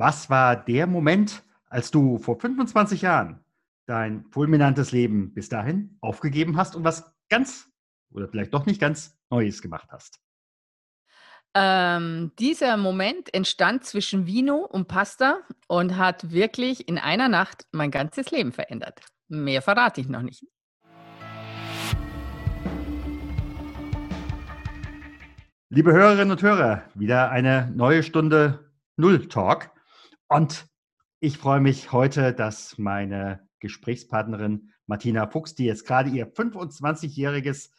was war der Moment, als du vor 25 Jahren dein fulminantes Leben bis dahin aufgegeben hast und was ganz oder vielleicht doch nicht ganz Neues gemacht hast? Ähm, dieser Moment entstand zwischen Vino und Pasta und hat wirklich in einer Nacht mein ganzes Leben verändert. Mehr verrate ich noch nicht. Liebe Hörerinnen und Hörer, wieder eine neue Stunde Null Talk. Und ich freue mich heute, dass meine Gesprächspartnerin Martina Fuchs, die jetzt gerade ihr 25-jähriges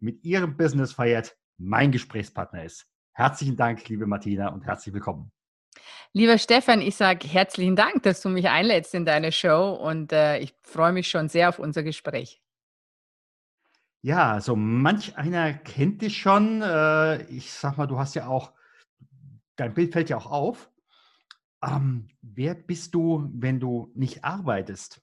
mit ihrem Business feiert, mein Gesprächspartner ist. Herzlichen Dank, liebe Martina, und herzlich willkommen. Lieber Stefan, ich sage herzlichen Dank, dass du mich einlädst in deine Show und äh, ich freue mich schon sehr auf unser Gespräch. Ja, so manch einer kennt dich schon. Äh, ich sag mal, du hast ja auch, dein Bild fällt ja auch auf. Ähm, wer bist du, wenn du nicht arbeitest?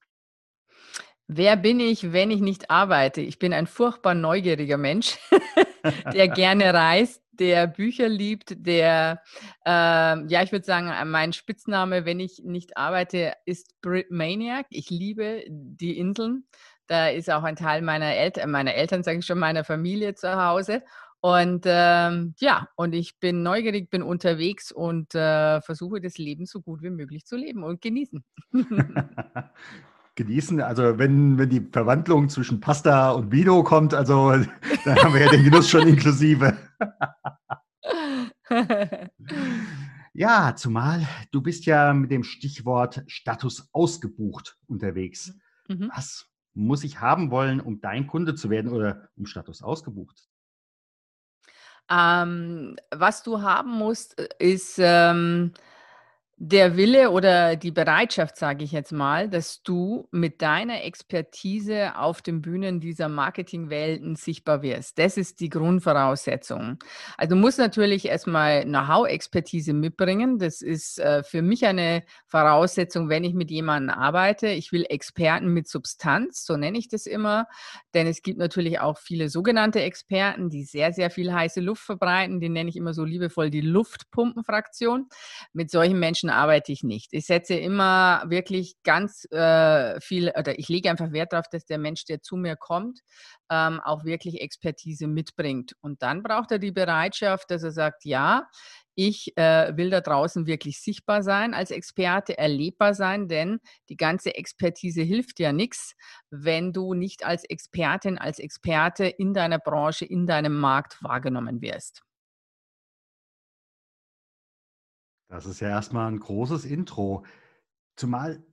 Wer bin ich, wenn ich nicht arbeite? Ich bin ein furchtbar neugieriger Mensch, der gerne reist, der Bücher liebt, der, äh, ja, ich würde sagen, mein Spitzname, wenn ich nicht arbeite, ist Brit Maniac. Ich liebe die Inseln. Da ist auch ein Teil meiner Eltern, meiner Eltern, sage ich schon, meiner Familie zu Hause. Und ähm, ja, und ich bin neugierig, bin unterwegs und äh, versuche das Leben so gut wie möglich zu leben und genießen. genießen, also wenn, wenn die Verwandlung zwischen Pasta und Vino kommt, also dann haben wir ja den Genuss schon inklusive. ja, zumal du bist ja mit dem Stichwort Status ausgebucht unterwegs. Mhm. Was muss ich haben wollen, um dein Kunde zu werden oder um Status ausgebucht ähm, was du haben musst, äh, ist ähm, der Wille oder die Bereitschaft, sage ich jetzt mal, dass du mit deiner Expertise auf den Bühnen dieser Marketingwelten sichtbar wirst. Das ist die Grundvoraussetzung. Also du musst natürlich erstmal Know-how-Expertise mitbringen. Das ist äh, für mich eine Voraussetzung, wenn ich mit jemandem arbeite. Ich will Experten mit Substanz, so nenne ich das immer. Denn es gibt natürlich auch viele sogenannte Experten, die sehr, sehr viel heiße Luft verbreiten. Die nenne ich immer so liebevoll die Luftpumpenfraktion. Mit solchen Menschen Menschen arbeite ich nicht. Ich setze immer wirklich ganz äh, viel, oder ich lege einfach Wert darauf, dass der Mensch, der zu mir kommt, ähm, auch wirklich Expertise mitbringt. Und dann braucht er die Bereitschaft, dass er sagt, ja, ich äh, will da draußen wirklich sichtbar sein als Experte, erlebbar sein, denn die ganze Expertise hilft ja nichts, wenn du nicht als Expertin, als Experte in deiner Branche, in deinem Markt wahrgenommen wirst. Das ist ja erstmal ein großes Intro. Zumal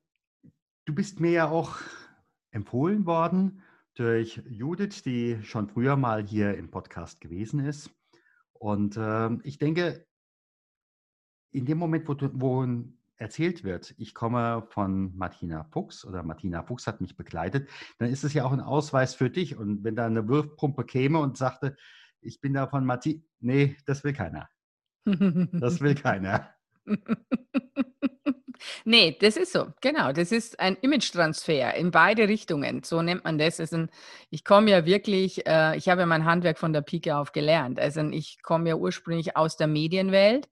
du bist mir ja auch empfohlen worden durch Judith, die schon früher mal hier im Podcast gewesen ist. Und äh, ich denke, in dem Moment, wo, wo erzählt wird, ich komme von Martina Fuchs oder Martina Fuchs hat mich begleitet, dann ist es ja auch ein Ausweis für dich. Und wenn da eine Wirfpumpe käme und sagte, ich bin da von Martina, nee, das will keiner. Das will keiner. nee, das ist so. Genau, das ist ein Image-Transfer in beide Richtungen. So nennt man das. Also ich komme ja wirklich, äh, ich habe ja mein Handwerk von der Pike auf gelernt. Also ich komme ja ursprünglich aus der Medienwelt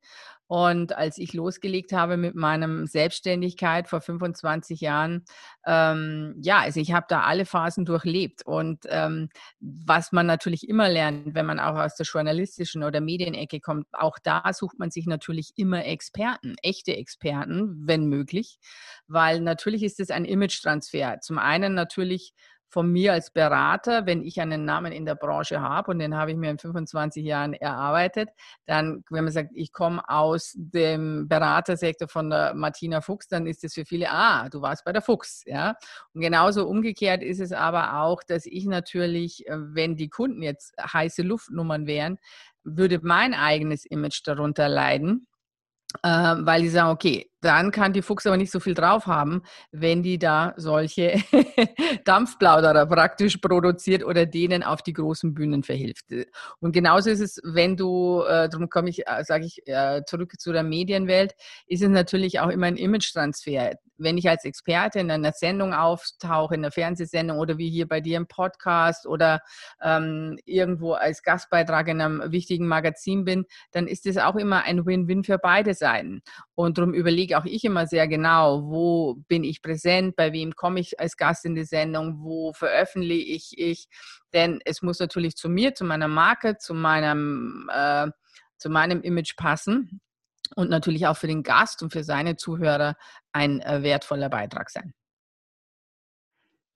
und als ich losgelegt habe mit meinem Selbstständigkeit vor 25 Jahren, ähm, ja, also ich habe da alle Phasen durchlebt. Und ähm, was man natürlich immer lernt, wenn man auch aus der journalistischen oder Medienecke kommt, auch da sucht man sich natürlich immer Experten, echte Experten, wenn möglich, weil natürlich ist es ein Image-Transfer. Zum einen natürlich von mir als Berater, wenn ich einen Namen in der Branche habe und den habe ich mir in 25 Jahren erarbeitet, dann, wenn man sagt, ich komme aus dem Beratersektor von der Martina Fuchs, dann ist es für viele, ah, du warst bei der Fuchs, ja. Und genauso umgekehrt ist es aber auch, dass ich natürlich, äh, wenn die Kunden jetzt heiße Luftnummern wären, würde mein eigenes Image darunter leiden äh, weil die sagen, okay, dann kann die Fuchs aber nicht so viel drauf haben, wenn die da solche Dampfplauderer praktisch produziert oder denen auf die großen Bühnen verhilft. Und genauso ist es, wenn du, äh, darum komme ich, äh, sage ich, äh, zurück zu der Medienwelt, ist es natürlich auch immer ein Image-Transfer. wenn ich als Experte in einer Sendung auftauche, in einer Fernsehsendung oder wie hier bei dir im Podcast oder ähm, irgendwo als Gastbeitrag in einem wichtigen Magazin bin, dann ist es auch immer ein Win-Win für beide Seiten. Und darum überlege auch ich immer sehr genau, wo bin ich präsent, bei wem komme ich als Gast in die Sendung, wo veröffentliche ich, ich. Denn es muss natürlich zu mir, zu meiner Marke, zu meinem, äh, zu meinem Image passen und natürlich auch für den Gast und für seine Zuhörer ein äh, wertvoller Beitrag sein.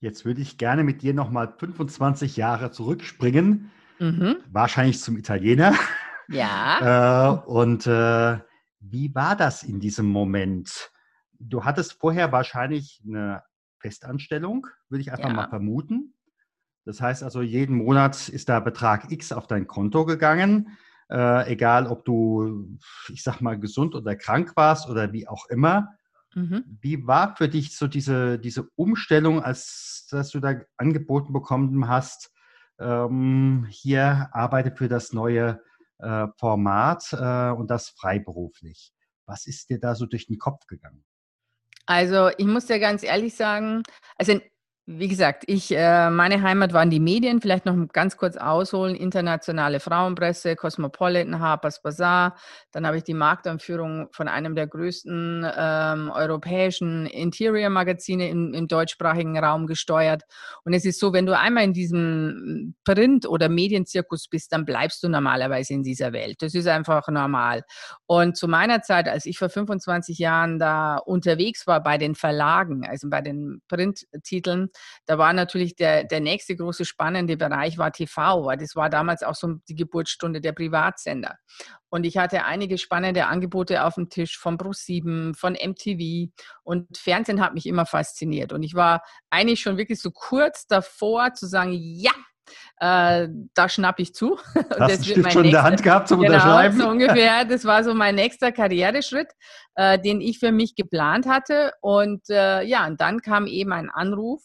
Jetzt würde ich gerne mit dir nochmal 25 Jahre zurückspringen, mhm. wahrscheinlich zum Italiener. Ja. äh, und äh, wie war das in diesem Moment? Du hattest vorher wahrscheinlich eine Festanstellung, würde ich einfach ja. mal vermuten. Das heißt also, jeden Monat ist da Betrag X auf dein Konto gegangen äh, egal ob du, ich sag mal, gesund oder krank warst oder wie auch immer. Mhm. Wie war für dich so diese, diese Umstellung, als dass du da angeboten bekommen hast, ähm, hier arbeite für das neue äh, Format äh, und das freiberuflich? Was ist dir da so durch den Kopf gegangen? Also ich muss dir ganz ehrlich sagen, also wie gesagt, ich, äh, meine Heimat waren die Medien, vielleicht noch ganz kurz ausholen, internationale Frauenpresse, Cosmopolitan, Harper's Bazaar. Dann habe ich die Marktanführung von einem der größten ähm, europäischen Interior-Magazine im, im, deutschsprachigen Raum gesteuert. Und es ist so, wenn du einmal in diesem Print- oder Medienzirkus bist, dann bleibst du normalerweise in dieser Welt. Das ist einfach normal. Und zu meiner Zeit, als ich vor 25 Jahren da unterwegs war bei den Verlagen, also bei den Printtiteln, da war natürlich der, der nächste große spannende Bereich war TV, weil das war damals auch so die Geburtsstunde der Privatsender. Und ich hatte einige spannende Angebote auf dem Tisch von Pro7, von MTV und Fernsehen hat mich immer fasziniert. Und ich war eigentlich schon wirklich so kurz davor zu sagen, ja, äh, da schnappe ich zu. Hast du schon in der Hand gehabt zum genau, Unterschreiben? so ungefähr. Das war so mein nächster Karriereschritt, äh, den ich für mich geplant hatte. Und äh, ja, und dann kam eben ein Anruf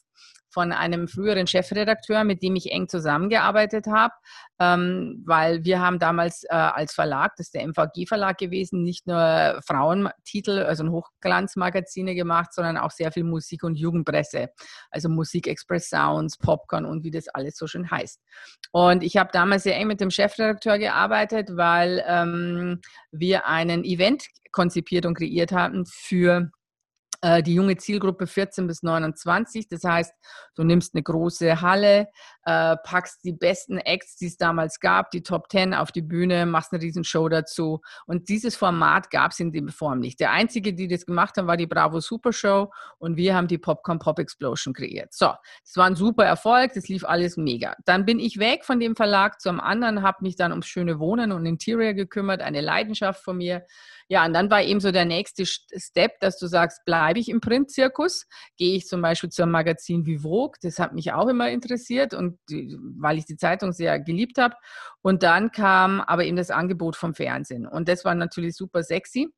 von einem früheren Chefredakteur, mit dem ich eng zusammengearbeitet habe, ähm, weil wir haben damals äh, als Verlag, das ist der MVG-Verlag gewesen, nicht nur Frauentitel, also Hochglanzmagazine gemacht, sondern auch sehr viel Musik- und Jugendpresse, also Musik Express Sounds, Popcorn und wie das alles so schön heißt. Und ich habe damals sehr eng mit dem Chefredakteur gearbeitet, weil ähm, wir einen Event konzipiert und kreiert hatten für äh, die junge Zielgruppe 14 bis 29. Das heißt, du nimmst eine große Halle, äh, packst die besten Acts, die es damals gab, die Top 10 auf die Bühne, machst eine Riesenshow dazu. Und dieses Format gab es in der Form nicht. Der einzige, die das gemacht haben, war die Bravo Super Show und wir haben die Popcorn Pop Explosion kreiert. So, das war ein super Erfolg, das lief alles mega. Dann bin ich weg von dem Verlag zum anderen, habe mich dann ums schöne Wohnen und Interior gekümmert, eine Leidenschaft von mir. Ja, und dann war eben so der nächste Step, dass du sagst, bleibe ich im Printzirkus, gehe ich zum Beispiel zu einem Magazin wie Vogue, das hat mich auch immer interessiert und die, weil ich die Zeitung sehr geliebt habe. Und dann kam aber eben das Angebot vom Fernsehen und das war natürlich super sexy.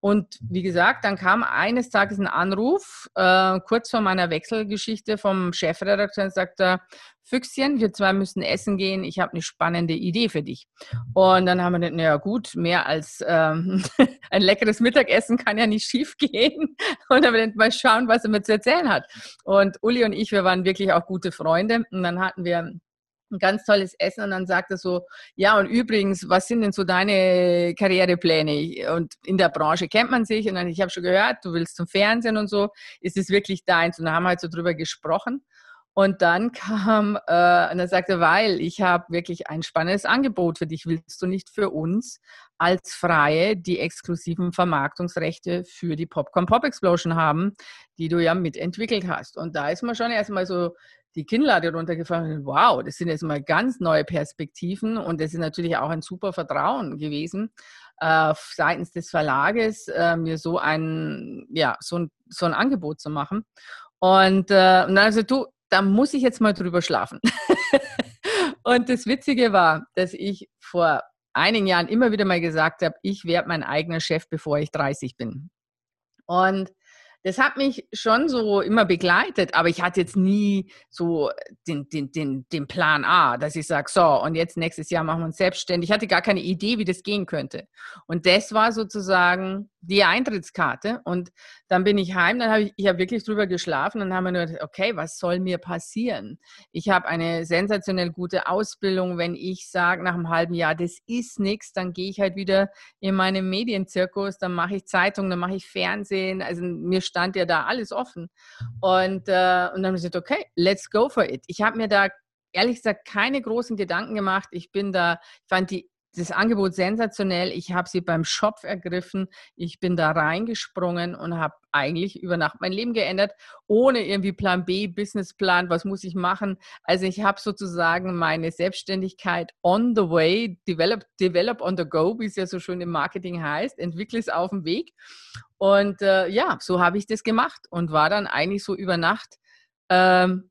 Und wie gesagt, dann kam eines Tages ein Anruf, äh, kurz vor meiner Wechselgeschichte vom Chefredakteur und sagte, Füchschen, wir zwei müssen essen gehen, ich habe eine spannende Idee für dich. Und dann haben wir gedacht, naja gut, mehr als ähm, ein leckeres Mittagessen kann ja nicht schief gehen. Und dann haben wir dann mal schauen, was er mir zu erzählen hat. Und Uli und ich, wir waren wirklich auch gute Freunde. Und dann hatten wir ein ganz tolles Essen und dann sagt er so, ja und übrigens, was sind denn so deine Karrierepläne? Und in der Branche kennt man sich und dann, ich habe schon gehört, du willst zum Fernsehen und so, ist es wirklich deins? Und da haben wir halt so drüber gesprochen. Und dann kam, äh, und er sagte, weil ich habe wirklich ein spannendes Angebot für dich. Willst du nicht für uns als Freie die exklusiven Vermarktungsrechte für die Popcorn Pop Explosion haben, die du ja mitentwickelt hast? Und da ist man schon erstmal so die Kinnlade runtergefallen. Wow, das sind jetzt mal ganz neue Perspektiven und das ist natürlich auch ein super Vertrauen gewesen äh, seitens des Verlages, äh, mir so ein, ja, so ein, so ein Angebot zu machen. Und, äh, und dann also du, da muss ich jetzt mal drüber schlafen. und das Witzige war, dass ich vor einigen Jahren immer wieder mal gesagt habe, ich werde mein eigener Chef, bevor ich 30 bin. Und das hat mich schon so immer begleitet, aber ich hatte jetzt nie so den, den, den, den Plan A, dass ich sage, so, und jetzt nächstes Jahr machen wir uns selbstständig. Ich hatte gar keine Idee, wie das gehen könnte. Und das war sozusagen die Eintrittskarte. Und dann bin ich heim, dann habe ich, ich habe wirklich drüber geschlafen und haben mir nur gedacht, okay, was soll mir passieren? Ich habe eine sensationell gute Ausbildung. Wenn ich sage nach einem halben Jahr, das ist nichts, dann gehe ich halt wieder in meinen Medienzirkus, dann mache ich Zeitung, dann mache ich Fernsehen. Also mir stand ja da alles offen. Und, äh, und dann habe ich gesagt, okay, let's go for it. Ich habe mir da ehrlich gesagt keine großen Gedanken gemacht. Ich bin da, ich fand die das Angebot sensationell. Ich habe sie beim Schopf ergriffen. Ich bin da reingesprungen und habe eigentlich über Nacht mein Leben geändert, ohne irgendwie Plan B, Businessplan, was muss ich machen. Also ich habe sozusagen meine Selbstständigkeit on the way, develop, develop on the go, wie es ja so schön im Marketing heißt, entwickle es auf dem Weg. Und äh, ja, so habe ich das gemacht und war dann eigentlich so über Nacht ähm,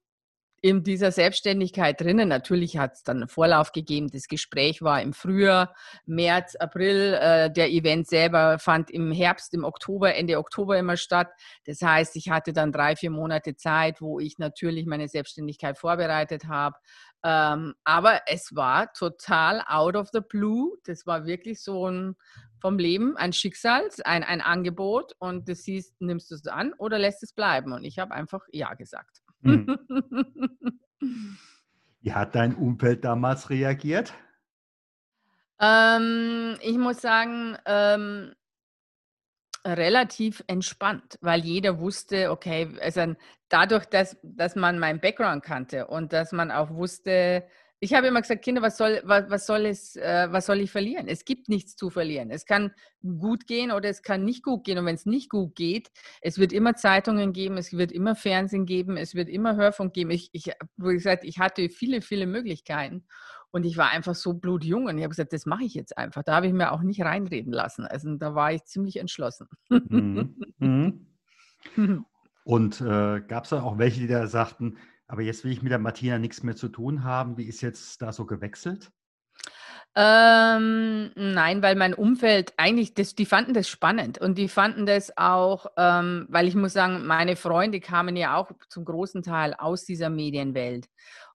in dieser Selbstständigkeit drinnen. Natürlich hat es dann einen Vorlauf gegeben. Das Gespräch war im Frühjahr, März, April. Äh, der Event selber fand im Herbst, im Oktober, Ende Oktober immer statt. Das heißt, ich hatte dann drei, vier Monate Zeit, wo ich natürlich meine Selbstständigkeit vorbereitet habe. Ähm, aber es war total out of the blue. Das war wirklich so ein vom Leben, ein Schicksal, ein, ein Angebot und das siehst, nimmst du es an oder lässt es bleiben. Und ich habe einfach Ja gesagt. Hm. Wie hat dein Umfeld damals reagiert? Ähm, ich muss sagen, ähm, relativ entspannt, weil jeder wusste, okay, also dadurch, dass, dass man meinen Background kannte und dass man auch wusste, ich habe immer gesagt, Kinder, was soll, was, was soll es, äh, was soll ich verlieren? Es gibt nichts zu verlieren. Es kann gut gehen oder es kann nicht gut gehen. Und wenn es nicht gut geht, es wird immer Zeitungen geben, es wird immer Fernsehen geben, es wird immer Hörfunk geben. Ich, ich wie gesagt, ich hatte viele, viele Möglichkeiten. Und ich war einfach so blutjung und ich habe gesagt, das mache ich jetzt einfach. Da habe ich mir auch nicht reinreden lassen. Also da war ich ziemlich entschlossen. Mhm. Mhm. Und äh, gab es dann auch welche, die da sagten, aber jetzt will ich mit der Martina nichts mehr zu tun haben. Wie ist jetzt da so gewechselt? Ähm, nein, weil mein Umfeld eigentlich, das, die fanden das spannend und die fanden das auch, ähm, weil ich muss sagen, meine Freunde kamen ja auch zum großen Teil aus dieser Medienwelt.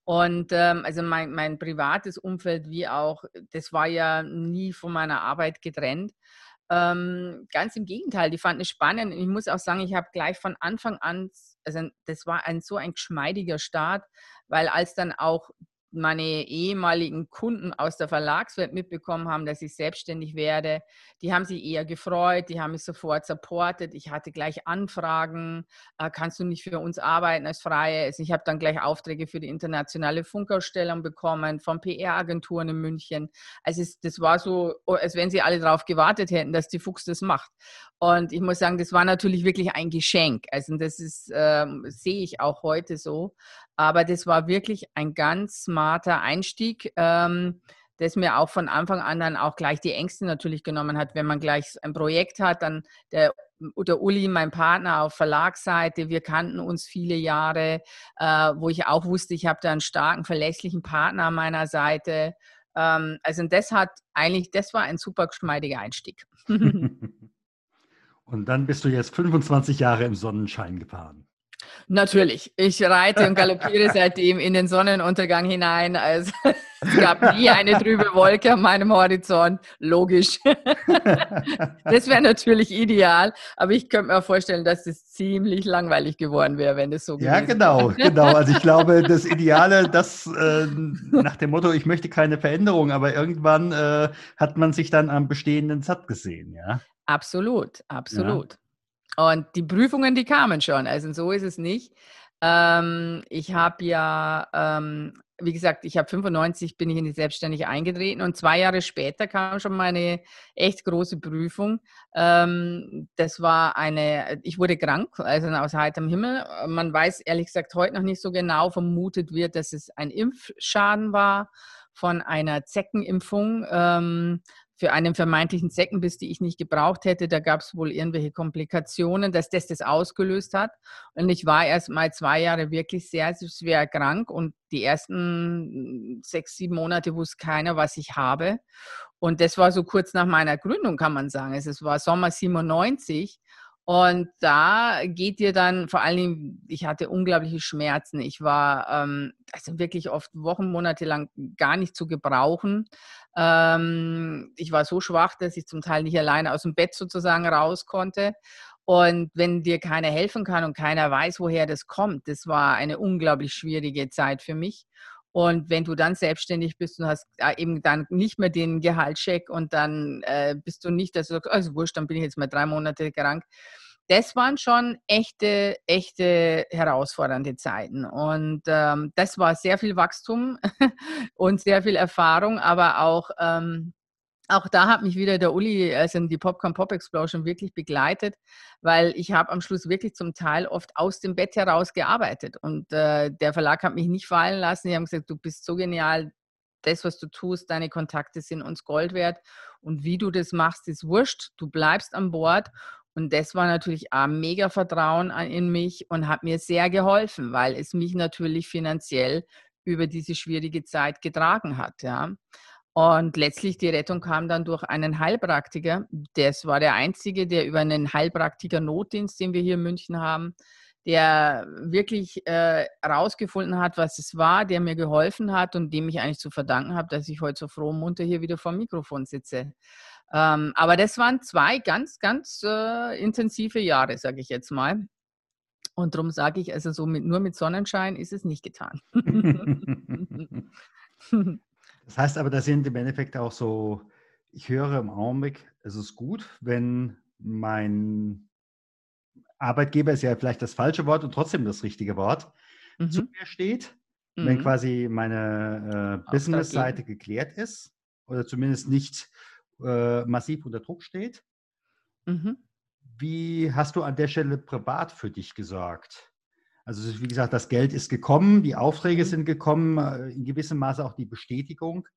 Und ähm, also mein, mein privates Umfeld wie auch, das war ja nie von meiner Arbeit getrennt. Ähm, ganz im Gegenteil, die fanden es spannend. Ich muss auch sagen, ich habe gleich von Anfang an, also das war ein so ein geschmeidiger Start, weil als dann auch meine ehemaligen Kunden aus der Verlagswelt mitbekommen haben, dass ich selbstständig werde, die haben sich eher gefreut, die haben mich sofort supportet. Ich hatte gleich Anfragen, äh, kannst du nicht für uns arbeiten als Freie? Ich habe dann gleich Aufträge für die internationale Funkausstellung bekommen von PR-Agenturen in München. Also es, das war so, oh, als wenn sie alle darauf gewartet hätten, dass die Fuchs das macht. Und ich muss sagen, das war natürlich wirklich ein Geschenk. Also das ist, ähm, sehe ich auch heute so. Aber das war wirklich ein ganz smarter Einstieg, ähm, das mir auch von Anfang an dann auch gleich die Ängste natürlich genommen hat. Wenn man gleich ein Projekt hat, dann der, der Uli, mein Partner auf Verlagsseite, wir kannten uns viele Jahre, äh, wo ich auch wusste, ich habe da einen starken, verlässlichen Partner an meiner Seite. Ähm, also das hat eigentlich, das war ein super geschmeidiger Einstieg. Und dann bist du jetzt 25 Jahre im Sonnenschein gefahren. Natürlich. Ich reite und galoppiere seitdem in den Sonnenuntergang hinein. Also es gab nie eine trübe Wolke an meinem Horizont. Logisch. Das wäre natürlich ideal, aber ich könnte mir vorstellen, dass es ziemlich langweilig geworden wäre, wenn es so gewesen wäre. Ja, genau, genau. Also ich glaube, das Ideale, das äh, nach dem Motto, ich möchte keine Veränderung, aber irgendwann äh, hat man sich dann am Bestehenden satt gesehen, ja. Absolut, absolut. Ja. Und die Prüfungen, die kamen schon. Also so ist es nicht. Ähm, ich habe ja, ähm, wie gesagt, ich habe 95 bin ich in die Selbstständige eingetreten und zwei Jahre später kam schon meine echt große Prüfung. Ähm, das war eine, ich wurde krank, also aus heiterem Himmel. Man weiß ehrlich gesagt heute noch nicht so genau. Vermutet wird, dass es ein Impfschaden war von einer Zeckenimpfung. Ähm, für einen vermeintlichen Zeckenbiss, die ich nicht gebraucht hätte. Da gab es wohl irgendwelche Komplikationen, dass das das ausgelöst hat. Und ich war erst mal zwei Jahre wirklich sehr, schwer krank und die ersten sechs, sieben Monate wusste keiner, was ich habe. Und das war so kurz nach meiner Gründung, kann man sagen. Also es war Sommer 97 Und da geht dir dann vor allen Dingen, ich hatte unglaubliche Schmerzen. Ich war ähm, also wirklich oft Wochen, Monate lang gar nicht zu gebrauchen. Ähm, ich war so schwach, dass ich zum Teil nicht alleine aus dem Bett sozusagen raus konnte. Und wenn dir keiner helfen kann und keiner weiß, woher das kommt, das war eine unglaublich schwierige Zeit für mich. Und wenn du dann selbstständig bist und hast äh, eben dann nicht mehr den Gehaltscheck und dann äh, bist du nicht, dass du sagst, also wurscht, dann bin ich jetzt mal drei Monate krank. Das waren schon echte, echte herausfordernde Zeiten. Und ähm, das war sehr viel Wachstum und sehr viel Erfahrung, aber auch ähm, auch da hat mich wieder der Uli, also die Popcorn Pop Explosion, wirklich begleitet, weil ich habe am Schluss wirklich zum Teil oft aus dem Bett heraus gearbeitet. Und äh, der Verlag hat mich nicht fallen lassen. Die haben gesagt, du bist so genial, das, was du tust, deine Kontakte sind uns Gold wert. Und wie du das machst, ist wurscht. Du bleibst an Bord. Und das war natürlich ein mega Vertrauen in mich und hat mir sehr geholfen, weil es mich natürlich finanziell über diese schwierige Zeit getragen hat. Ja. Und letztlich die Rettung kam dann durch einen Heilpraktiker. Das war der einzige, der über einen Heilpraktiker-Notdienst, den wir hier in München haben, der wirklich herausgefunden äh, hat, was es war, der mir geholfen hat und dem ich eigentlich zu verdanken habe, dass ich heute so froh und munter hier wieder vor dem Mikrofon sitze. Ähm, aber das waren zwei ganz, ganz äh, intensive Jahre, sage ich jetzt mal. Und darum sage ich, also so mit, nur mit Sonnenschein ist es nicht getan. Das heißt aber, da sind im Endeffekt auch so, ich höre im Augenblick, es ist gut, wenn mein Arbeitgeber ist ja vielleicht das falsche Wort und trotzdem das richtige Wort, mhm. zu mir steht, mhm. wenn quasi meine äh, Business-Seite geklärt ist oder zumindest nicht äh, massiv unter Druck steht. Mhm. Wie hast du an der Stelle privat für dich gesorgt? Also wie gesagt, das Geld ist gekommen, die Aufträge mhm. sind gekommen, äh, in gewissem Maße auch die Bestätigung.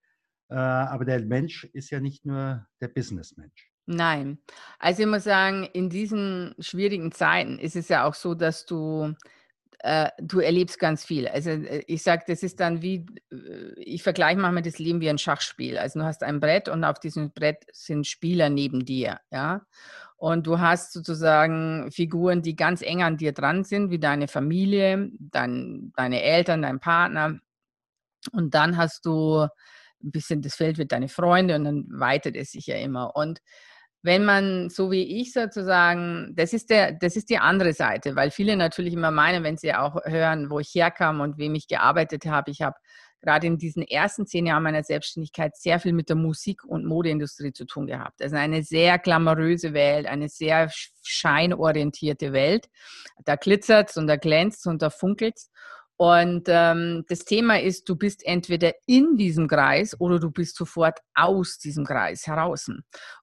Äh, aber der Mensch ist ja nicht nur der Businessmensch. Nein. Also ich muss sagen, in diesen schwierigen Zeiten ist es ja auch so, dass du, äh, du erlebst ganz viel. Also äh, ich sage, das ist dann wie, ich vergleiche manchmal das Leben wie ein Schachspiel. Also du hast ein Brett und auf diesem Brett sind Spieler neben dir. Ja? Und du hast sozusagen Figuren, die ganz eng an dir dran sind, wie deine Familie, dein, deine Eltern, dein Partner. Und dann hast du ein bisschen, das Feld wird deine Freunde und dann weitet es sich ja immer. Und wenn man, so wie ich sozusagen, das ist, der, das ist die andere Seite, weil viele natürlich immer meinen, wenn sie auch hören, wo ich herkam und wem ich gearbeitet habe, ich habe gerade in diesen ersten zehn Jahren meiner Selbstständigkeit sehr viel mit der Musik- und Modeindustrie zu tun gehabt. Also eine sehr glamouröse Welt, eine sehr scheinorientierte Welt. Da glitzert es und da glänzt und da funkelt es. Und ähm, das Thema ist, du bist entweder in diesem Kreis oder du bist sofort aus diesem Kreis heraus.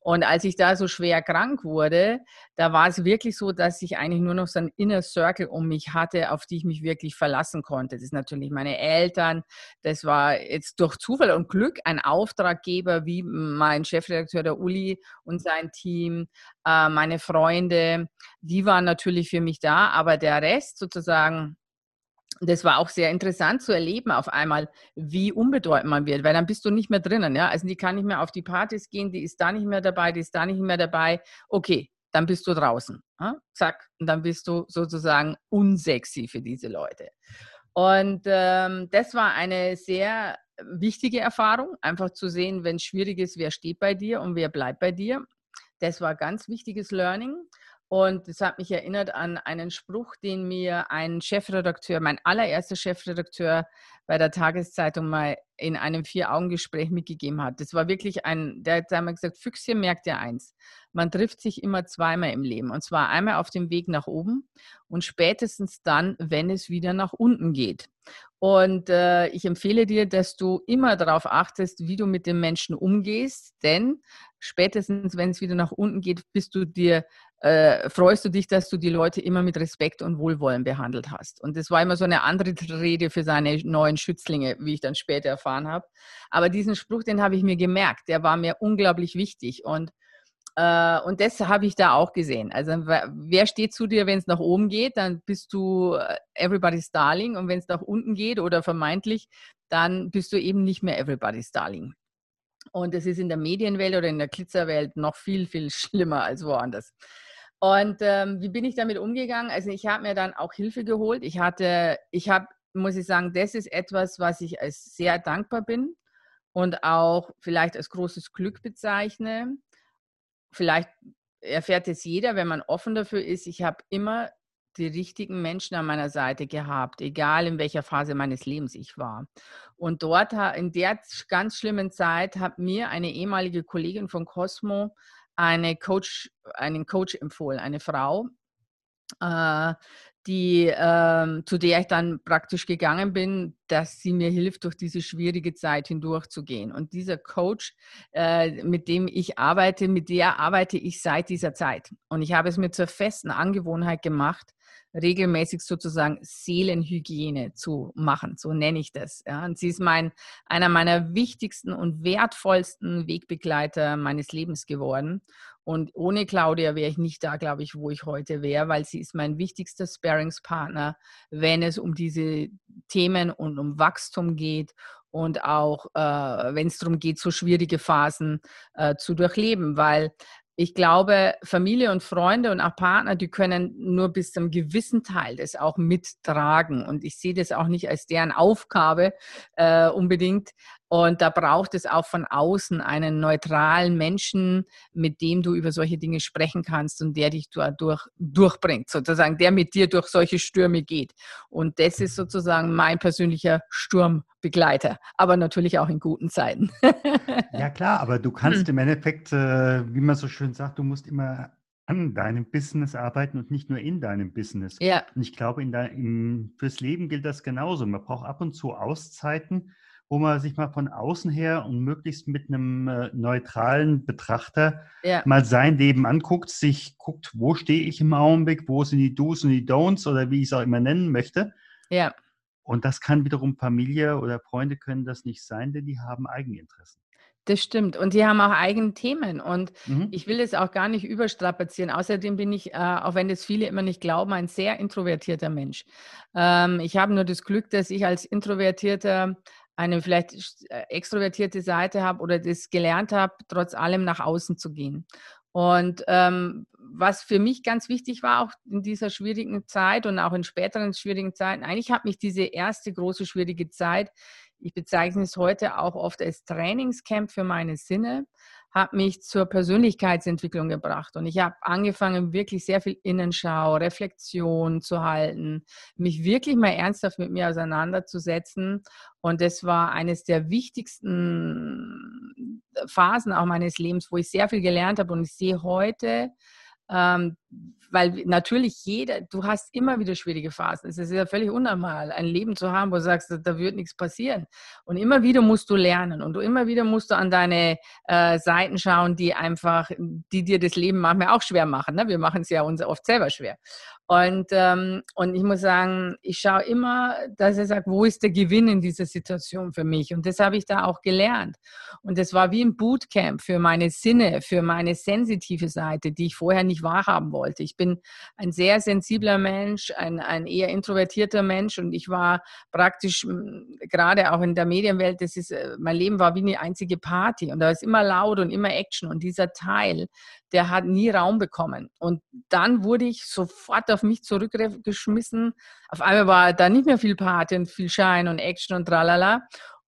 Und als ich da so schwer krank wurde, da war es wirklich so, dass ich eigentlich nur noch so ein Inner Circle um mich hatte, auf die ich mich wirklich verlassen konnte. Das ist natürlich meine Eltern, das war jetzt durch Zufall und Glück ein Auftraggeber wie mein Chefredakteur der Uli und sein Team, äh, meine Freunde, die waren natürlich für mich da, aber der Rest sozusagen, das war auch sehr interessant zu erleben auf einmal, wie unbedeutend man wird, weil dann bist du nicht mehr drinnen. Ja? Also die kann nicht mehr auf die Partys gehen, die ist da nicht mehr dabei, die ist da nicht mehr dabei. Okay, dann bist du draußen. Ja? Zack, und dann bist du sozusagen unsexy für diese Leute. Und ähm, das war eine sehr wichtige Erfahrung, einfach zu sehen, wenn es schwierig ist, wer steht bei dir und wer bleibt bei dir. Das war ganz wichtiges Learning. Und es hat mich erinnert an einen Spruch, den mir ein Chefredakteur, mein allererster Chefredakteur bei der Tageszeitung mal in einem Vier-Augen-Gespräch mitgegeben hat. Das war wirklich ein, der hat einmal gesagt, Füchschen merkt ja eins, man trifft sich immer zweimal im Leben. Und zwar einmal auf dem Weg nach oben und spätestens dann, wenn es wieder nach unten geht. Und äh, ich empfehle dir, dass du immer darauf achtest, wie du mit den Menschen umgehst, denn spätestens, wenn es wieder nach unten geht, bist du dir äh, freust du dich, dass du die Leute immer mit Respekt und Wohlwollen behandelt hast. Und das war immer so eine andere Rede für seine neuen Schützlinge, wie ich dann später erfahren habe. Aber diesen Spruch, den habe ich mir gemerkt, der war mir unglaublich wichtig. Und, äh, und das habe ich da auch gesehen. Also wer steht zu dir, wenn es nach oben geht, dann bist du äh, everybody's darling. Und wenn es nach unten geht oder vermeintlich, dann bist du eben nicht mehr everybody's darling. Und das ist in der Medienwelt oder in der Glitzerwelt noch viel, viel schlimmer als woanders. Und ähm, wie bin ich damit umgegangen? Also ich habe mir dann auch Hilfe geholt. Ich hatte, ich habe, muss ich sagen, das ist etwas, was ich als sehr dankbar bin und auch vielleicht als großes Glück bezeichne. Vielleicht erfährt es jeder, wenn man offen dafür ist. Ich habe immer die richtigen Menschen an meiner Seite gehabt, egal in welcher Phase meines Lebens ich war. Und dort, in der ganz schlimmen Zeit, hat mir eine ehemalige Kollegin von Cosmo eine Coach, einen Coach empfohlen, eine Frau, äh, die, äh, zu der ich dann praktisch gegangen bin, dass sie mir hilft, durch diese schwierige Zeit hindurchzugehen. Und dieser Coach, äh, mit dem ich arbeite, mit der arbeite ich seit dieser Zeit. Und ich habe es mir zur festen Angewohnheit gemacht, regelmäßig sozusagen Seelenhygiene zu machen, so nenne ich das. Ja. Und sie ist mein, einer meiner wichtigsten und wertvollsten Wegbegleiter meines Lebens geworden. Und ohne Claudia wäre ich nicht da, glaube ich, wo ich heute wäre, weil sie ist mein wichtigster Sparingspartner, wenn es um diese Themen und um Wachstum geht und auch äh, wenn es darum geht, so schwierige Phasen äh, zu durchleben, weil ich glaube, Familie und Freunde und auch Partner, die können nur bis zum gewissen Teil das auch mittragen. Und ich sehe das auch nicht als deren Aufgabe äh, unbedingt. Und da braucht es auch von außen einen neutralen Menschen, mit dem du über solche Dinge sprechen kannst und der dich dadurch durchbringt, sozusagen, der mit dir durch solche Stürme geht. Und das ist sozusagen mein persönlicher Sturm Begleiter, aber natürlich auch in guten Zeiten. ja klar, aber du kannst im Endeffekt, äh, wie man so schön sagt, du musst immer an deinem Business arbeiten und nicht nur in deinem Business. Ja. Und ich glaube, in dein, im, fürs Leben gilt das genauso. Man braucht ab und zu Auszeiten, wo man sich mal von außen her und möglichst mit einem äh, neutralen Betrachter ja. mal sein Leben anguckt, sich guckt, wo stehe ich im Augenblick, wo sind die Do's und die Don'ts oder wie ich es auch immer nennen möchte. Ja. Und das kann wiederum Familie oder Freunde können das nicht sein, denn die haben Eigeninteressen. Das stimmt. Und die haben auch eigene Themen. Und mhm. ich will das auch gar nicht überstrapazieren. Außerdem bin ich, äh, auch wenn das viele immer nicht glauben, ein sehr introvertierter Mensch. Ähm, ich habe nur das Glück, dass ich als Introvertierter eine vielleicht äh, extrovertierte Seite habe oder das gelernt habe, trotz allem nach außen zu gehen. Und ähm, was für mich ganz wichtig war, auch in dieser schwierigen Zeit und auch in späteren schwierigen Zeiten, eigentlich hat mich diese erste große schwierige Zeit, ich bezeichne es heute auch oft als Trainingscamp für meine Sinne, hat mich zur Persönlichkeitsentwicklung gebracht. Und ich habe angefangen, wirklich sehr viel Innenschau, Reflexion zu halten, mich wirklich mal ernsthaft mit mir auseinanderzusetzen. Und das war eines der wichtigsten Phasen auch meines Lebens, wo ich sehr viel gelernt habe. Und ich sehe heute, ähm, weil natürlich jeder, du hast immer wieder schwierige Phasen. Es ist ja völlig unnormal, ein Leben zu haben, wo du sagst, da wird nichts passieren. Und immer wieder musst du lernen und du immer wieder musst du an deine äh, Seiten schauen, die einfach, die dir das Leben manchmal auch schwer machen. Ne? Wir machen es ja uns oft selber schwer. Und, ähm, und ich muss sagen, ich schaue immer, dass er sagt, wo ist der Gewinn in dieser Situation für mich? Und das habe ich da auch gelernt. Und das war wie ein Bootcamp für meine Sinne, für meine sensitive Seite, die ich vorher nicht wahrhaben wollte. Ich bin ein sehr sensibler Mensch, ein, ein eher introvertierter Mensch und ich war praktisch hm, gerade auch in der Medienwelt, das ist, äh, mein Leben war wie eine einzige Party und da ist immer laut und immer Action und dieser Teil, der hat nie Raum bekommen. Und dann wurde ich sofort auf mich zurückgeschmissen. Auf einmal war da nicht mehr viel Party und viel Schein und Action und tralala.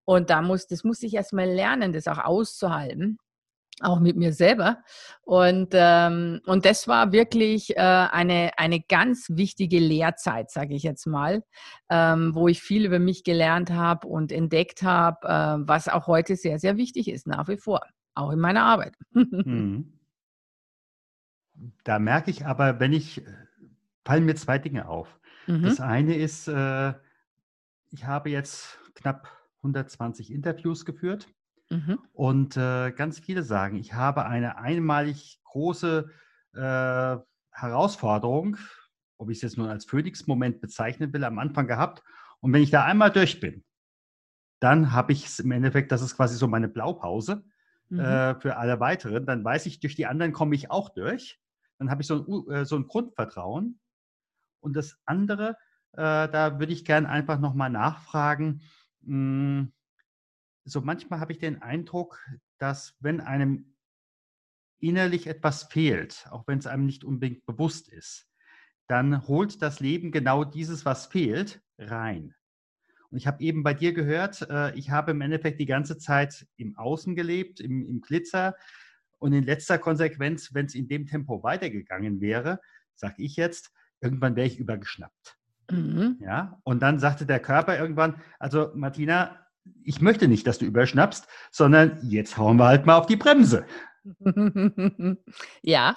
Und da muss, das musste ich erstmal lernen, das auch auszuhalten auch mit mir selber. Und, ähm, und das war wirklich äh, eine, eine ganz wichtige Lehrzeit, sage ich jetzt mal, ähm, wo ich viel über mich gelernt habe und entdeckt habe, äh, was auch heute sehr, sehr wichtig ist, nach wie vor, auch in meiner Arbeit. mhm. Da merke ich aber, wenn ich, fallen mir zwei Dinge auf. Mhm. Das eine ist, äh, ich habe jetzt knapp 120 Interviews geführt mhm. und äh, ganz viele sagen, ich habe eine einmalig große äh, Herausforderung, ob ich es jetzt nur als Phoenix-Moment bezeichnen will, am Anfang gehabt. Und wenn ich da einmal durch bin, dann habe ich es im Endeffekt, das ist quasi so meine Blaupause mhm. äh, für alle weiteren. Dann weiß ich, durch die anderen komme ich auch durch dann habe ich so ein, äh, so ein Grundvertrauen. Und das andere, äh, da würde ich gerne einfach nochmal nachfragen. Mh, hm, so manchmal habe ich den Eindruck, dass wenn einem innerlich etwas fehlt, auch wenn es einem nicht unbedingt bewusst ist, dann holt das Leben genau dieses, was fehlt, rein. Und ich habe eben bei dir gehört, äh, ich habe im Endeffekt die ganze Zeit im Außen gelebt, im, im Glitzer. Und in letzter Konsequenz, wenn es in dem Tempo weitergegangen wäre, sage ich jetzt, irgendwann wäre ich übergeschnappt. Mhm. Ja, und dann sagte der Körper irgendwann, also Martina, ich möchte nicht, dass du überschnappst, sondern jetzt hauen wir halt mal auf die Bremse. ja,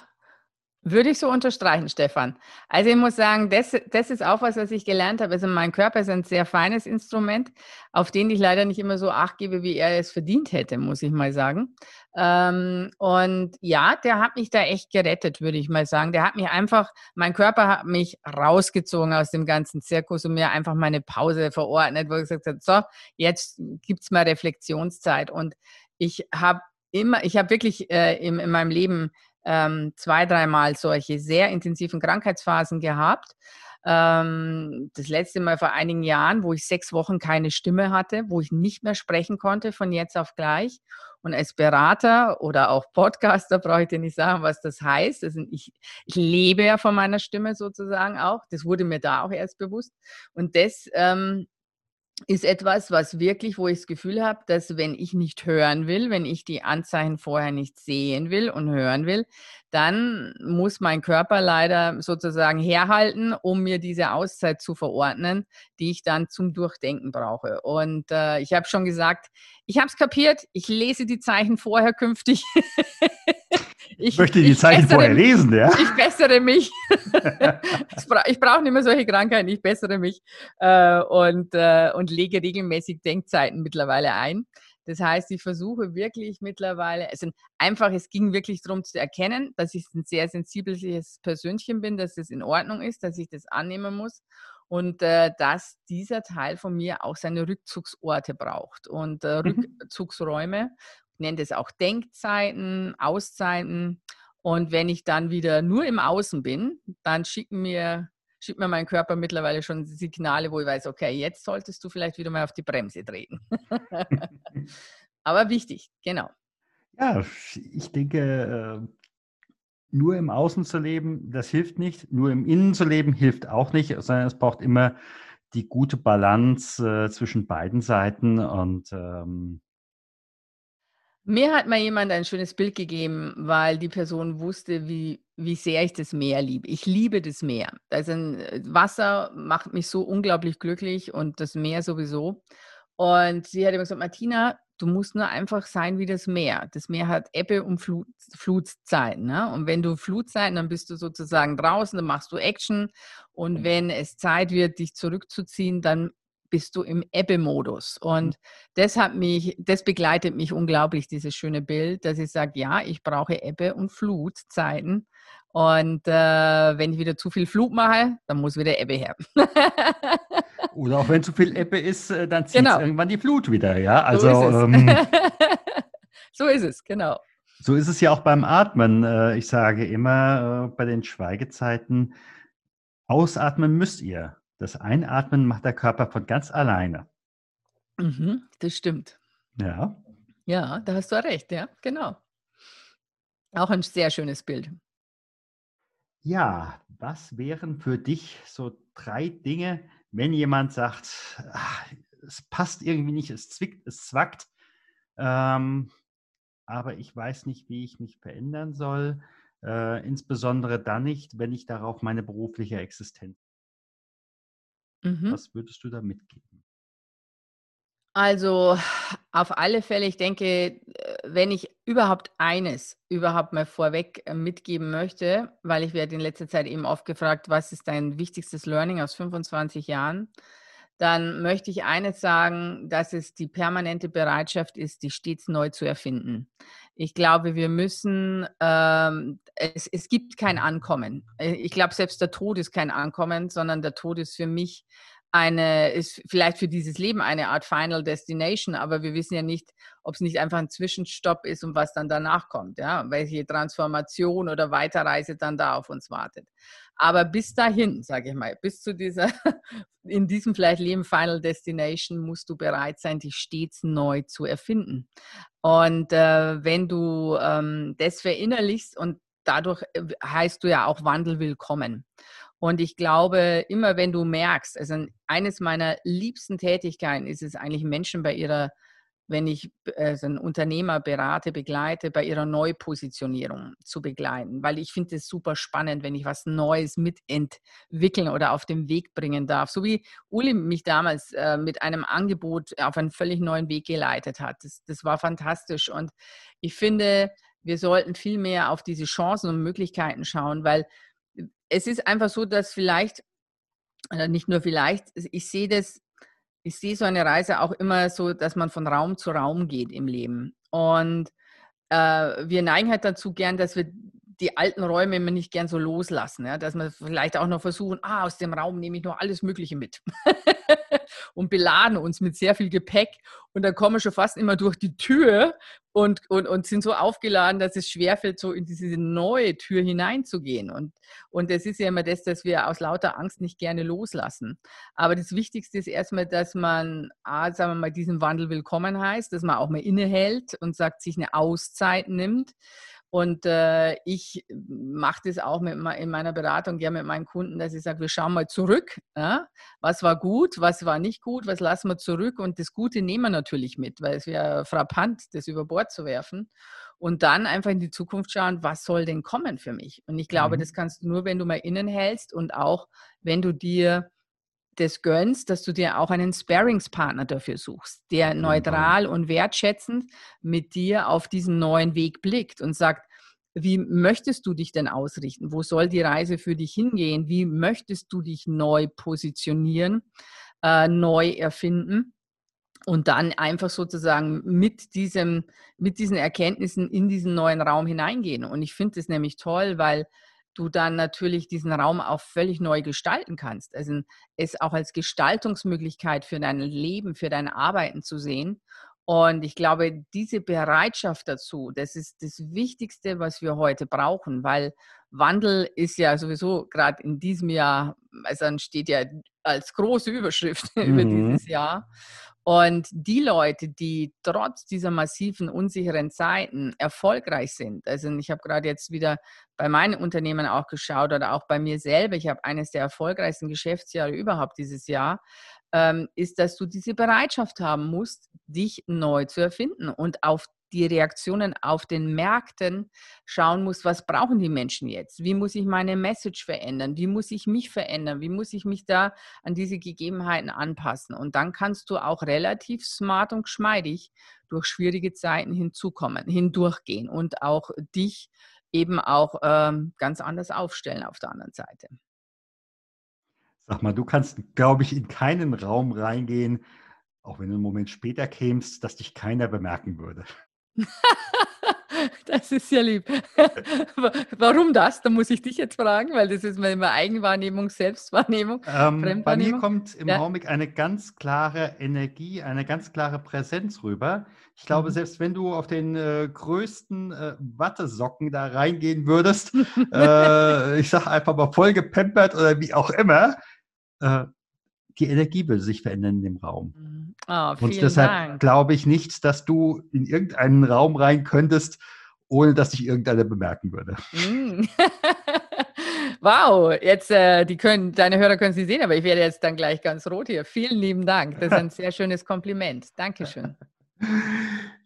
würde ich so unterstreichen, Stefan. Also ich muss sagen, das, das ist auch was, was ich gelernt habe. Also mein Körper ist ein sehr feines Instrument, auf den ich leider nicht immer so acht gebe, wie er es verdient hätte, muss ich mal sagen. Ähm, und ja, der hat mich da echt gerettet, würde ich mal sagen. Der hat mich einfach, mein Körper hat mich rausgezogen aus dem ganzen Zirkus und mir einfach meine Pause verordnet, wo ich gesagt habe, so, jetzt gibt es mal Reflexionszeit. Und ich habe immer, ich habe wirklich äh, in, in meinem Leben ähm, zwei, dreimal solche sehr intensiven Krankheitsphasen gehabt. Ähm, das letzte Mal vor einigen Jahren, wo ich sechs Wochen keine Stimme hatte, wo ich nicht mehr sprechen konnte von jetzt auf gleich. Und als Berater oder auch Podcaster brauche ich dir nicht sagen, was das heißt. Also ich, ich, lebe ja von meiner Stimme sozusagen auch. Das wurde mir da auch erst bewusst. Und das ähm, ist etwas, was wirklich, wo ich das Gefühl habe, dass wenn ich nicht hören will, wenn ich die Anzeichen vorher nicht sehen will und hören will, dann muss mein Körper leider sozusagen herhalten, um mir diese Auszeit zu verordnen, die ich dann zum Durchdenken brauche. Und äh, ich habe schon gesagt, ich habe es kapiert, ich lese die Zeichen vorher künftig. Ich, möchte die Zeichen bessere, vorher lesen, ja? Ich bessere mich. ich brauche nicht mehr solche Krankheiten, ich bessere mich äh, und, äh, und lege regelmäßig Denkzeiten mittlerweile ein. Das heißt, ich versuche wirklich mittlerweile, also einfach, es ging wirklich darum zu erkennen, dass ich ein sehr sensibles Persönchen bin, dass es in Ordnung ist, dass ich das annehmen muss und äh, dass dieser Teil von mir auch seine Rückzugsorte braucht und äh, mhm. Rückzugsräume nenne das auch Denkzeiten, Auszeiten. Und wenn ich dann wieder nur im Außen bin, dann schicken mir, schickt mir mein Körper mittlerweile schon Signale, wo ich weiß, okay, jetzt solltest du vielleicht wieder mal auf die Bremse treten. Aber wichtig, genau. Ja, ich denke, äh, nur im Außen zu leben, das hilft nicht. Nur im Innen zu leben, hilft auch nicht, sondern es braucht immer die gute Balance äh, zwischen beiden Seiten. Und ähm, mir hat mal jemand ein schönes Bild gegeben, weil die Person wusste, wie, wie sehr ich das Meer liebe. Ich liebe das Meer. Also Wasser macht mich so unglaublich glücklich und das Meer sowieso. Und sie hat immer gesagt, Martina, du musst nur einfach sein wie das Meer. Das Meer hat Ebbe und Flut, Flutzeiten. Ne? Und wenn du Flutzeiten, dann bist du sozusagen draußen, dann machst du Action. Und wenn es Zeit wird, dich zurückzuziehen, dann bist du im Ebbe-Modus. Und mhm. das hat mich, das begleitet mich unglaublich, dieses schöne Bild, dass ich sage, ja, ich brauche Ebbe- und Flutzeiten. Und äh, wenn ich wieder zu viel Flut mache, dann muss wieder Ebbe her. Oder auch wenn zu viel Ebbe ist, äh, dann zieht genau. irgendwann die Flut wieder, ja. Also so ist, ähm, so ist es, genau. So ist es ja auch beim Atmen. Äh, ich sage immer äh, bei den Schweigezeiten, ausatmen müsst ihr. Das Einatmen macht der Körper von ganz alleine. Mhm, das stimmt. Ja. Ja, da hast du recht, ja, genau. Auch ein sehr schönes Bild. Ja, was wären für dich so drei Dinge, wenn jemand sagt, ach, es passt irgendwie nicht, es zwickt, es zwackt, ähm, aber ich weiß nicht, wie ich mich verändern soll, äh, insbesondere dann nicht, wenn ich darauf meine berufliche Existenz Mhm. Was würdest du da mitgeben? Also auf alle Fälle, ich denke, wenn ich überhaupt eines überhaupt mal vorweg äh, mitgeben möchte, weil ich werde in letzter Zeit eben oft gefragt, was ist dein wichtigstes Learning aus 25 Jahren? Dann möchte ich eines sagen, dass es die permanente Bereitschaft ist, die stets neu zu erfinden. Ich glaube, wir müssen, ähm, es, es gibt kein Ankommen. Äh, ich glaube, selbst der Tod ist kein Ankommen, sondern der Tod ist für mich eine, ist vielleicht für dieses Leben eine Art Final Destination, aber wir wissen ja nicht, ob es nicht einfach ein Zwischenstopp ist und was dann danach kommt, ja, welche Transformation oder Weiterreise dann da auf uns wartet. Aber bis dahin, sage ich mal, bis zu dieser, in diesem vielleicht Leben Final Destination, musst du bereit sein, dich stets neu zu erfinden. Und äh, wenn du ähm, das verinnerlichst und dadurch äh, heißt du ja auch Wandel willkommen. Und ich glaube, immer wenn du merkst, also eines meiner liebsten Tätigkeiten ist es eigentlich Menschen bei ihrer wenn ich also einen Unternehmer berate, begleite, bei ihrer Neupositionierung zu begleiten, weil ich finde es super spannend, wenn ich was Neues mitentwickeln oder auf den Weg bringen darf. So wie Uli mich damals äh, mit einem Angebot auf einen völlig neuen Weg geleitet hat. Das, das war fantastisch und ich finde, wir sollten viel mehr auf diese Chancen und Möglichkeiten schauen, weil es ist einfach so, dass vielleicht, nicht nur vielleicht, ich sehe das ich sehe so eine Reise auch immer so, dass man von Raum zu Raum geht im Leben. Und äh, wir neigen halt dazu gern, dass wir die alten Räume immer nicht gern so loslassen. Ja? Dass wir vielleicht auch noch versuchen, ah, aus dem Raum nehme ich noch alles Mögliche mit. und beladen uns mit sehr viel Gepäck. Und dann kommen wir schon fast immer durch die Tür und, und, und sind so aufgeladen, dass es schwerfällt, so in diese neue Tür hineinzugehen. Und, und das ist ja immer das, dass wir aus lauter Angst nicht gerne loslassen. Aber das Wichtigste ist erstmal, dass man, ah, sagen wir mal, diesen Wandel willkommen heißt, dass man auch mal innehält und sagt, sich eine Auszeit nimmt und äh, ich mache das auch mit, in meiner Beratung gerne mit meinen Kunden, dass ich sage, wir schauen mal zurück. Ja? Was war gut, was war nicht gut, was lassen wir zurück und das Gute nehmen wir natürlich mit, weil es wäre frappant, das über Bord zu werfen. Und dann einfach in die Zukunft schauen, was soll denn kommen für mich? Und ich glaube, mhm. das kannst du nur, wenn du mal innen hältst und auch, wenn du dir das gönnst, dass du dir auch einen Sparingspartner dafür suchst, der neutral und wertschätzend mit dir auf diesen neuen Weg blickt und sagt, wie möchtest du dich denn ausrichten? Wo soll die Reise für dich hingehen? Wie möchtest du dich neu positionieren, äh, neu erfinden? Und dann einfach sozusagen mit, diesem, mit diesen Erkenntnissen in diesen neuen Raum hineingehen. Und ich finde es nämlich toll, weil du dann natürlich diesen Raum auch völlig neu gestalten kannst. Also es auch als Gestaltungsmöglichkeit für dein Leben, für dein Arbeiten zu sehen. Und ich glaube, diese Bereitschaft dazu, das ist das Wichtigste, was wir heute brauchen, weil Wandel ist ja sowieso gerade in diesem Jahr, also steht ja als große Überschrift mhm. über dieses Jahr. Und die Leute, die trotz dieser massiven unsicheren Zeiten erfolgreich sind, also ich habe gerade jetzt wieder bei meinen Unternehmen auch geschaut oder auch bei mir selber, ich habe eines der erfolgreichsten Geschäftsjahre überhaupt dieses Jahr, ähm, ist, dass du diese Bereitschaft haben musst, dich neu zu erfinden und auf die Reaktionen auf den Märkten schauen muss, was brauchen die Menschen jetzt? Wie muss ich meine Message verändern? Wie muss ich mich verändern? Wie muss ich mich da an diese Gegebenheiten anpassen? Und dann kannst du auch relativ smart und geschmeidig durch schwierige Zeiten hinzukommen, hindurchgehen und auch dich eben auch ähm, ganz anders aufstellen auf der anderen Seite. Sag mal, du kannst, glaube ich, in keinen Raum reingehen, auch wenn du einen Moment später kämst, dass dich keiner bemerken würde. Das ist ja lieb. Warum das? Da muss ich dich jetzt fragen, weil das ist meine Eigenwahrnehmung, Selbstwahrnehmung. Ähm, bei mir kommt im ja. Augenblick eine ganz klare Energie, eine ganz klare Präsenz rüber. Ich glaube, mhm. selbst wenn du auf den äh, größten äh, Wattesocken da reingehen würdest, äh, ich sage einfach mal voll gepempert oder wie auch immer, äh, die Energie würde sich verändern in dem Raum. Oh, und deshalb glaube ich nicht, dass du in irgendeinen Raum rein könntest, ohne dass dich irgendeiner bemerken würde. Mhm. wow, jetzt äh, die können, deine Hörer können sie sehen, aber ich werde jetzt dann gleich ganz rot hier. Vielen lieben Dank. Das ist ein sehr schönes Kompliment. Dankeschön.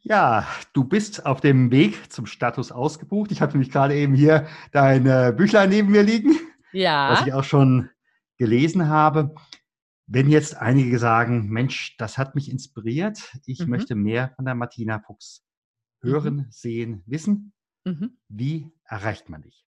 Ja, du bist auf dem Weg zum Status ausgebucht. Ich habe nämlich gerade eben hier dein Büchlein neben mir liegen, ja. was ich auch schon gelesen habe. Wenn jetzt einige sagen, Mensch, das hat mich inspiriert, ich mhm. möchte mehr von der Martina Fuchs hören, mhm. sehen, wissen, mhm. wie erreicht man dich?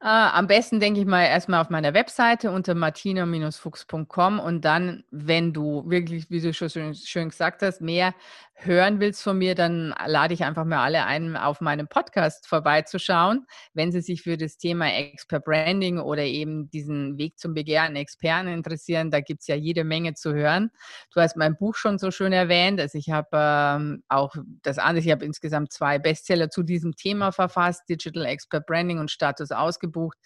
Äh, am besten denke ich mal erstmal auf meiner Webseite unter martina-fuchs.com und dann, wenn du wirklich, wie du schon schön, gesagt hast, mehr hören willst von mir, dann lade ich einfach mal alle ein, auf meinem Podcast vorbeizuschauen. Wenn Sie sich für das Thema Expert Branding oder eben diesen Weg zum Begehren Experten interessieren, da gibt es ja jede Menge zu hören. Du hast mein Buch schon so schön erwähnt. Also ich habe ähm, auch das andere, ich habe insgesamt zwei Bestseller zu diesem Thema verfasst, Digital Expert Branding und Status ausgebucht.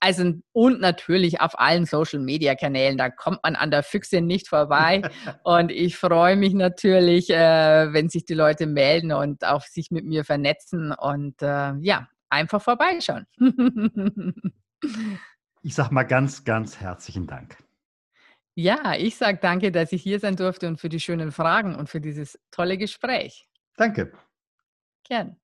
Also und natürlich auf allen Social Media Kanälen, da kommt man an der Füchse nicht vorbei. und ich freue mich natürlich, äh, wenn sich die Leute melden und auch sich mit mir vernetzen und äh, ja, einfach vorbeischauen. ich sage mal ganz, ganz herzlichen Dank. Ja, ich sage danke, dass ich hier sein durfte und für die schönen Fragen und für dieses tolle Gespräch. Danke. Gern.